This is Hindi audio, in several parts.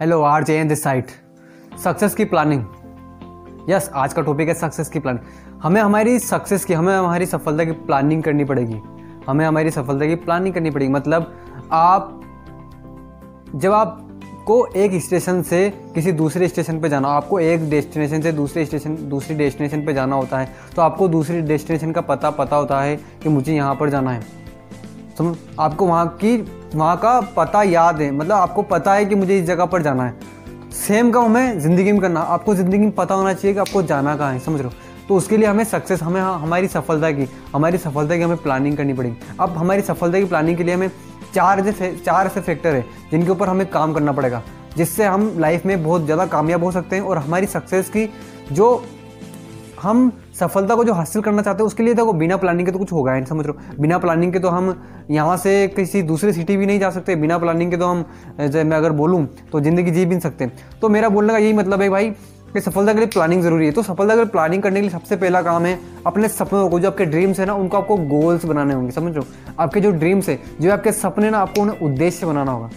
Hello R J in this site success की प्लानिंग यस आज का टॉपिक है सक्सेस की प्लानिंग हमें हमारी सक्सेस की, हमें हमारी सफलता की प्लानिंग करनी पड़ेगी. हमें हमारी सफलता की प्लानिंग करनी पड़ेगी. मतलब आप, जब आपको एक स्टेशन से किसी दूसरे स्टेशन पर जाना, आपको एक डेस्टिनेशन से दूसरे स्टेशन दूसरी डेस्टिनेशन पर जाना होता है तो आपको दूसरी डेस्टिनेशन का पता पता होता है कि मुझे यहाँ पर जाना है. आपको वहाँ की, वहाँ का पता याद है। मतलब आपको पता है कि मुझे इस जगह पर जाना है। सेम काम हमें ज़िंदगी में करना। आपको ज़िंदगी में पता होना चाहिए कि आपको जाना कहाँ है, समझ रहे हो? तो उसके लिए हमें सक्सेस हमें हमारी सफलता की, हमारी सफलता की हमें प्लानिंग करनी पड़ेगी। अब हमारी सफलता की प्लानिंग के लिए हमें चार ऐसे चार ऐसे फैक्टर है, जिनके ऊपर हमें काम करना पड़ेगा, जिससे हम लाइफ में बहुत ज़्यादा कामयाब हो सकते हैं और हमारी सक्सेस की जो हम सफलता को जो हासिल करना चाहते हैं, उसके लिए देखो, बिना प्लानिंग के तो कुछ होगा नहीं, समझ रहे बिना प्लानिंग के तो हम यहाँ से किसी दूसरे सिटी भी नहीं जा सकते, बिना प्लानिंग के तो हम मैं अगर बोलूँ तो ज़िंदगी जी भी नहीं सकते। तो मेरा बोलने का यही मतलब है भाई, कि सफलता के लिए प्लानिंग ज़रूरी है। तो सफलता के लिए प्लानिंग करने के लिए सबसे पहला काम है, अपने सपनों को, जो आपके ड्रीम्स है ना, उनको आपको गोल्स बनाने होंगे, समझ लो आपके जो ड्रीम्स है, जो आपके सपने ना, आपको उन्हें उद्देश्य बनाना होगा।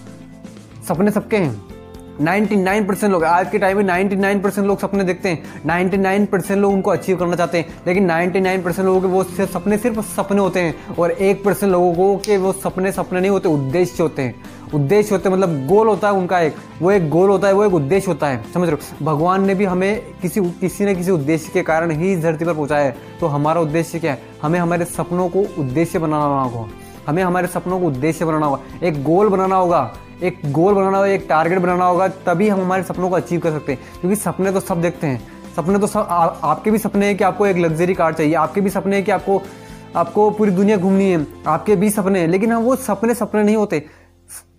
सपने सबके हैं। 99 परसेंट लोग आज के टाइम में 99 परसेंट लोग सपने देखते हैं। 99 परसेंट लोग उनको अचीव करना चाहते हैं। लेकिन 99 परसेंट लोगों के वो सिर्फ़ सपने सिर्फ़ सपने होते हैं। और एक परसेंट लोगों को वो सपने सपने नहीं होते, उद्देश्य होते हैं। उद्देश्य होते हैं मतलब गोल होता है उनका एक। वो एक गोल होता है, वो एक उद्देश्य होता है। समझ रहे हो? भगवान ने भी हमें किसी किसी न किसी उद्देश्य के कारण ही इस धरती पर पहुँचाया है। तो हमारा उद्देश्य क्या है? हमें हमारे सपनों को उद्देश्य बनाना होगा। हमें हमारे सपनों को उद्देश्य बनाना होगा, एक गोल बनाना होगा, एक गोल बनाना होगा, एक टारगेट बनाना होगा, तभी हम हमारे सपनों को अचीव कर सकते हैं। क्योंकि सपने तो सब देखते हैं। सपने तो सब आपके भी सपने हैं कि आपको एक लग्जरी कार चाहिए, आपके भी सपने हैं कि आपको आपको पूरी दुनिया घूमनी है, आपके भी सपने हैं। लेकिन हम वो सपने सपने नहीं होते।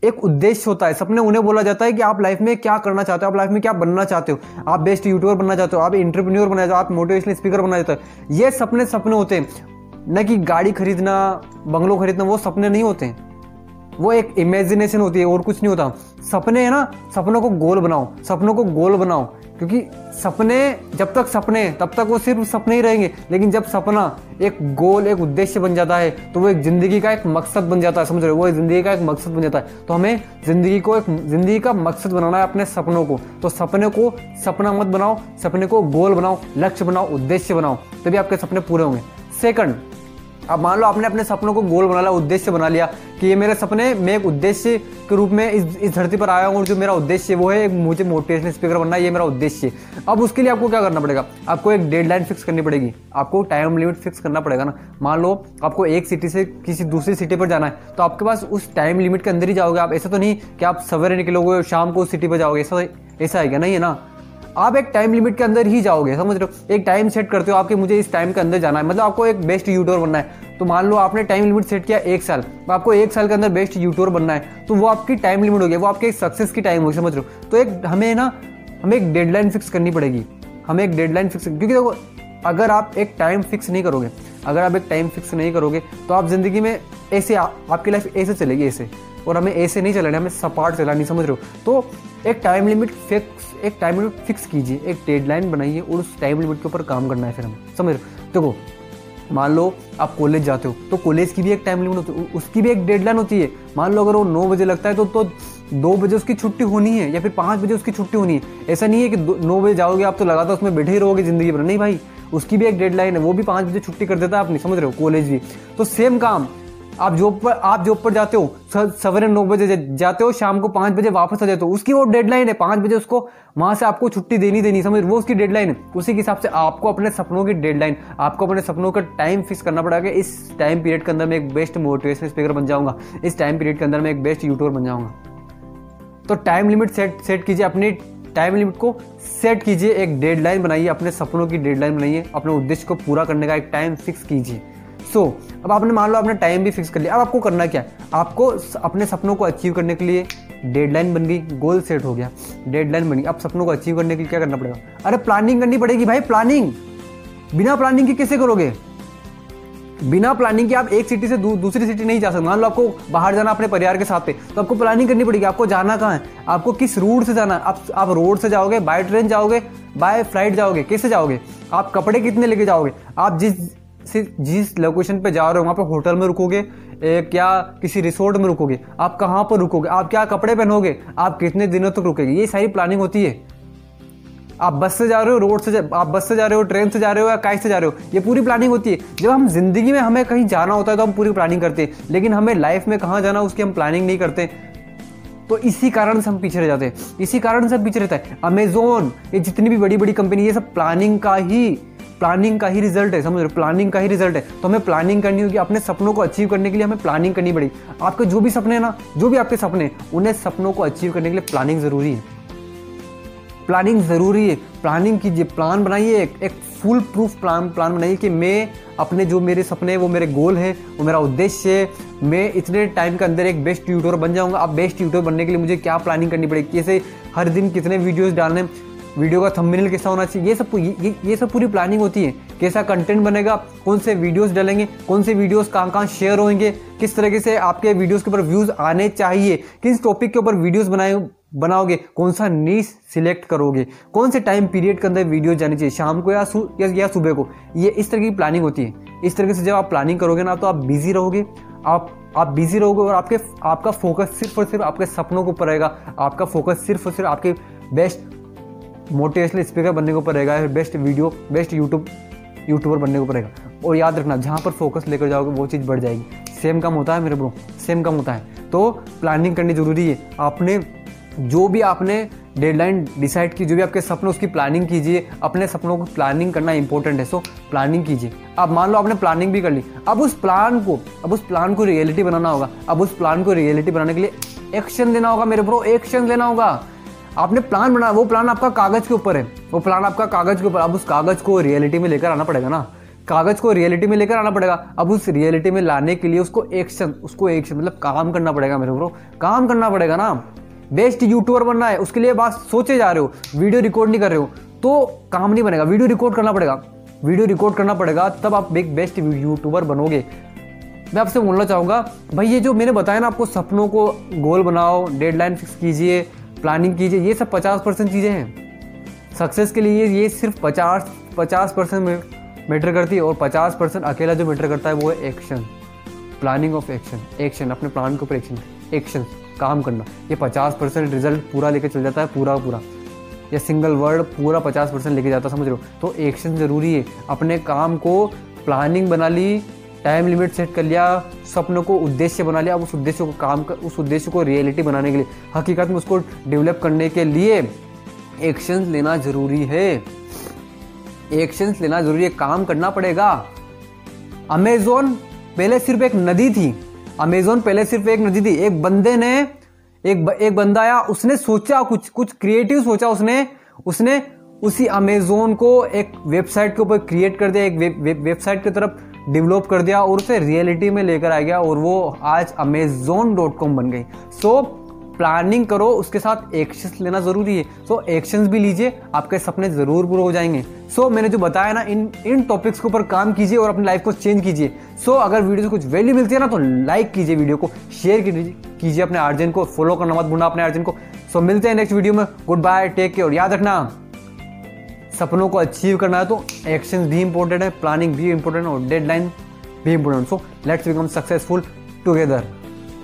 एक उद्देश्य होता है। सपने उन्हें बोला जाता है कि आप लाइफ में क्या करना चाहते हो, आप लाइफ में क्या बनना चाहते हो। आप बेस्ट यूट्यूबर बनना चाहते हो, आप इंटरप्रेन्योर बनना चाहते हो, आप मोटिवेशनल स्पीकर बनना चाहते हो। ये सपने सपने होते हैं। न कि गाड़ी खरीदना, बंगलो खरीदना, वो सपने नहीं होते वो एक इमेजिनेशन होती है, और कुछ नहीं होता। सपने है ना, सपनों को गोल बनाओ, सपनों को गोल बनाओ। क्योंकि सपने, जब तक सपने तब तक वो सिर्फ़ सपने ही रहेंगे। लेकिन जब सपना एक गोल, एक उद्देश्य बन जाता है तो वो एक ज़िंदगी का एक मकसद बन जाता है। समझ रहे हो? वो ज़िंदगी का एक मकसद बन जाता है। तो हमें ज़िंदगी को एक, ज़िंदगी का मकसद बनाना है अपने सपनों को। तो सपने को सपना मत बनाओ, सपने को गोल बनाओ, लक्ष्य बनाओ, उद्देश्य बनाओ। तभी आपके सपने पूरे होंगे। सेकंड अब मान लो आपने अपने सपनों को गोल बना लिया, उद्देश्य बना लिया कि ये मेरे सपने, मैं एक उद्देश्य के रूप में इस इस धरती पर आया हूँ और जो मेरा उद्देश्य वो है मुझे मोटिवेशनल स्पीकर बनना, ये मेरा उद्देश्य अब उसके लिए आपको क्या करना पड़ेगा? आपको एक डेडलाइन फिक्स करनी पड़ेगी। आपको टाइम लिमिट फिक्स करना पड़ेगा ना। मान लो आपको एक सिटी से किसी दूसरी सिटी पर जाना है तो आपके पास उस टाइम लिमिट के अंदर ही जाओगे आप। ऐसा तो नहीं कि आप सवेरे निकलोगे शाम को उस सिटी पर जाओगे। ऐसा ऐसा है क्या? नहीं है ना? आप एक टाइम लिमिट के अंदर ही जाओगे, समझ रहे हो? एक टाइम सेट करते हो आपके, मुझे इस टाइम के अंदर जाना है। मतलब आपको एक बेस्ट यूट्यूबर बनना है। तो मान लो आपने टाइम लिमिट सेट किया एक साल आपको एक साल के अंदर बेस्ट यूट्यूबर बनना है तो वो आपकी टाइम लिमिट होगी, वो आपके सक्सेस की टाइम होगी, समझ रहे हो? तो एक, हमें ना, हमें एक डेडलाइन फिक्स करनी पड़ेगी। हमें एक डेडलाइन फिक्स क्योंकि देखो, अगर आप एक टाइम फिक्स नहीं करोगे, अगर आप एक टाइम फिक्स नहीं करोगे तो आप ज़िंदगी में ऐसे, आपकी लाइफ ऐसे चलेगी, ऐसे। और हमें ऐसे नहीं चलाना हमें सपाट चलानी, समझ रहे हो? तो एक टाइम लिमिट फिक्स एक टाइम लिमिट फिक्स कीजिए, एक डेडलाइन बनाइए और उस टाइम लिमिट के ऊपर काम करना है फिर हमें, समझ रहे हो? देखो, मान लो आप कॉलेज जाते हो तो कॉलेज की भी एक टाइम लिमिट होती है उसकी भी एक डेडलाइन होती है। मान लो अगर वो नौ बजे लगता है तो तो दो बजे उसकी छुट्टी होनी है या फिर पाँच बजे उसकी छुट्टी होनी है। ऐसा नहीं है कि नौ बजे जाओगे आप तो लगातार उसमें बैठे ही रहोगे ज़िंदगी भर, नहीं भाई। उसकी भी एक डेडलाइन है, वो भी पाँच बजे छुट्टी कर देता है आप नहीं समझ रहे हो? कॉलेज भी। तो सेम काम आप जॉब पर आप जॉब पर जाते हो सवेरे नौ बजे जाते हो, शाम को पाँच बजे वापस आ जाते हो, उसकी वो डेडलाइन है, पाँच बजे उसको वहाँ से आपको छुट्टी देनी देनी, समझ, वो उसकी डेडलाइन है। उसी के हिसाब से आपको अपने सपनों की डेडलाइन आपको अपने सपनों का टाइम फिक्स करना पड़ेगा। इस टाइम पीरियड के अंदर मैं एक बेस्ट मोटिवेशन स्पीकर बन जाऊँगा। इस टाइम पीरियड के अंदर मैं एक बेस्ट यूट्यूबर बन जाऊँगा। तो टाइम लिमिट सेट सेट कीजिए अपनी टाइम लिमिट को सेट कीजिए, एक डेडलाइन बनाइए, अपने सपनों की डेडलाइन बनाइए, अपने उद्देश्य को पूरा करने का एक टाइम फिक्स कीजिए। सो so, अब आपने मान लो आपने टाइम भी फिक्स कर लिया। अब आपको करना क्या? है आपको अपने सपनों को अचीव करने के लिए डेडलाइन बन गई गोल सेट हो गया। डेडलाइन बन गई। अब सपनों को अचीव करने के लिए क्या करना पड़ेगा? अरे प्लानिंग करनी पड़ेगी भाई प्लानिंग बिना प्लानिंग के कैसे करोगे? बिना प्लानिंग के आप एक सिटी से दू, दूसरी सिटी नहीं जा सकते। मान लो आपको बाहर जाना अपने परिवार के साथ पे तो आपको प्लानिंग करनी पड़ेगी। आपको जाना कहाँ है? आपको किस रूट से जाना आप आप रोड से जाओगे बाय ट्रेन जाओगे बाय फ़्लाइट जाओगे कैसे जाओगे? आप कपड़े कितने लेके जाओगे? आप जिस जिस लोकेशन पे जा रहे हो वहाँ पे होटल में रुकोगे क्या किसी रिसोर्ट में रुकोगे? आप कहाँ पर रुकोगे? आप क्या कपड़े पहनोगे? आप कितने दिनों तक रुकेगे? ये सारी प्लानिंग होती है। आप बस से जा रहे हो रोड से जा, आप बस से जा रहे हो ट्रेन से जा रहे हो या काइट से जा रहे हो ये पूरी प्लानिंग होती है। जब हम ज़िंदगी में हमें कहीं जाना होता है तो हम पूरी प्लानिंग करते हैं। लेकिन हमें लाइफ में कहाँ जाना उसकी हम प्लानिंग नहीं करते। तो इसी कारण से हम पीछे रह जाते हैं। इसी कारण से हम पीछे रहता है। अमेजोन ये जितनी भी बड़ी बड़ी कंपनी ये सब प्लानिंग का ही प्लानिंग का ही रिज़ल्ट है समझ रहे प्लानिंग का ही रिज़ल्ट है। तो हमें प्लानिंग करनी होगी अपने सपनों को अचीव करने के लिए हमें प्लानिंग करनी पड़ेगी आपके जो भी सपने हैं ना जो भी आपके सपने उन्हें सपनों को अचीव करने के लिए प्लानिंग ज़रूरी है। प्लानिंग ज़रूरी है। प्लानिंग कीजिए प्लान बनाइए एक, एक फुल प्रूफ प्लान प्लान बनाइए कि मैं अपने जो मेरे सपने हैं वो मेरे गोल है वो मेरा उद्देश्य है। मैं इतने टाइम के अंदर एक बेस्ट यूट्यूबर बन जाऊँगा। अब बेस्ट यूट्यूबर बनने के लिए मुझे क्या प्लानिंग करनी पड़ेगी? कैसे हर दिन कितने वीडियोस डालने वीडियो का थंबनेल कैसा होना चाहिए? ये सब ये, ये सब पूरी प्लानिंग होती है। कैसा कंटेंट बनेगा कौन से वीडियोस डालेंगे कौन से वीडियोस कहाँ कहाँ शेयर होंगे किस तरीके से आपके वीडियोस के ऊपर व्यूज़ आने चाहिए किस टॉपिक के ऊपर वीडियोस बनाए बनाओगे कौन सा नीच सिलेक्ट करोगे कौन से टाइम पीरियड के अंदर वीडियो जानी चाहिए शाम को या सु, या, या सुबह को ये इस तरह की प्लानिंग होती है। इस तरीके से जब आप प्लानिंग करोगे ना तो आप बिज़ी रहोगे आप आप बिज़ी रहोगे और आपके आपका फोकस सिर्फ़ और सिर्फ़ आपके सपनों के ऊपर रहेगा आपका फोकस सिर्फ़ और सिर्फ़ आपके बेस्ट मोटिवेशनल स्पीकर बनने के रहेगा best video best YouTube YouTuber बनने को पड़ेगा और याद रखना, जहाँ पर फोकस लेकर जाओगे, वो चीज़ बढ़ जाएगी। सेम कम होता है मेरे ब्रो सेम कम होता है। तो प्लानिंग करनी ज़रूरी है। आपने जो भी आपने डेडलाइन डिसाइड की, जो भी आपके सपने, उसकी प्लानिंग कीजिए। अपने सपनों को प्लानिंग करना इंपॉर्टेंट है। सो प्लानिंग कीजिए। अब मान लो आपने प्लानिंग भी कर ली। अब उस प्लान को, अब उस प्लान को रियलिटी बनाना होगा। अब उस प्लान को रियलिटी बनाने के लिए एक्शन लेना होगा मेरे ब्रो एक्शन लेना होगा। आपने प्लान बनाया, वो प्लान आपका कागज़ के ऊपर है। वो प्लान आपका कागज़ के ऊपर। अब उस कागज़ को रियलिटी में लेकर आना पड़ेगा ना। कागज़ को रियलिटी में लेकर आना पड़ेगा। अब उस रियलिटी में लाने के लिए उसको एक्शन उसको एक्शन मतलब काम करना पड़ेगा मेरे ब्रो काम करना पड़ेगा ना। बेस्ट यूट्यूबर बनना है, उसके लिए बात सोचे जा रहे हो। वीडियो रिकॉर्ड नहीं कर रहे हो। तो काम नहीं बनेगा। वीडियो रिकॉर्ड करना पड़ेगा। वीडियो रिकॉर्ड करना पड़ेगा, तब आप एक बेस्ट यूट्यूबर बनोगे। मैं आपसे बोलना चाहूँगा, भाई ये जो मैंने बताया ना आपको सपनों को गोल बनाओ डेडलाइन फिक्स कीजिए प्लानिंग कीजिए, ये सब पचास परसेंट चीज़ें हैं। सक्सेस के लिए ये सिर्फ़ पचास पचास परसेंट मैटर करती है और पचास परसेंट अकेला जो मैटर करता है वो है action planning of action action अपने प्लान के ऊपर एक्शन एक्शन काम करना। ये पचास परसेंट रिज़ल्ट पूरा लेके चल जाता है, पूरा पूरा। या सिंगल वर्ड पूरा पचास परसेंट लेके जाता समझ हो? तो एक्शन ज़रूरी है। अपने काम को प्लानिंग बना ली टाइम लिमिट सेट कर लिया सपनों को उद्देश्य बना लिया अब उस उद्देश्य को काम कर उस उद्देश्य को रियलिटी बनाने के लिए। हकीकत में उसको डेवलप करने के लिए एक्शन लेना ज़रूरी है। एक्शन लेना ज़रूरी है काम करना पड़ेगा। अमेजोन पहले सिर्फ़ एक नदी थी। अमेजोन पहले सिर्फ़ एक नदी थी। एक बंदे ने एक एक बंदा आया उसने सोचा कुछ कुछ क्रिएटिव सोचा उसने। उसने उसी अमेजोन को एक वेबसाइट के ऊपर क्रिएट कर दिया एक वेब, वेब, वेबसाइट की तरफ़ डेवलप कर दिया और उसे रियलिटी में लेकर आ गया और वो आज अमेजोन डॉट कॉम बन गई। सो प्लानिंग करो उसके साथ एक्शन लेना ज़रूरी है। सो so, एक्शन भी लीजिए आपके सपने ज़रूर पूरे हो जाएँगे। सो so, मैंने जो बताया ना इन इन टॉपिक्स के ऊपर काम कीजिए और अपनी लाइफ को चेंज कीजिए। सो so, अगर वीडियो से कुछ वैल्यू मिलती है ना तो लाइक कीजिए वीडियो को शेयर कीजिए अपने आर्जन को फॉलो करना मत भूलना अपने आर्जन को। सो so, मिलते हैं नेक्स्ट वीडियो में। गुड बाय टेक केयर याद रखना। सपनों को अचीव करना है तो एक्शन भी इंपॉर्टेंट है प्लानिंग भी इंपॉर्टेंट और डेडलाइन भी important so let's become successful together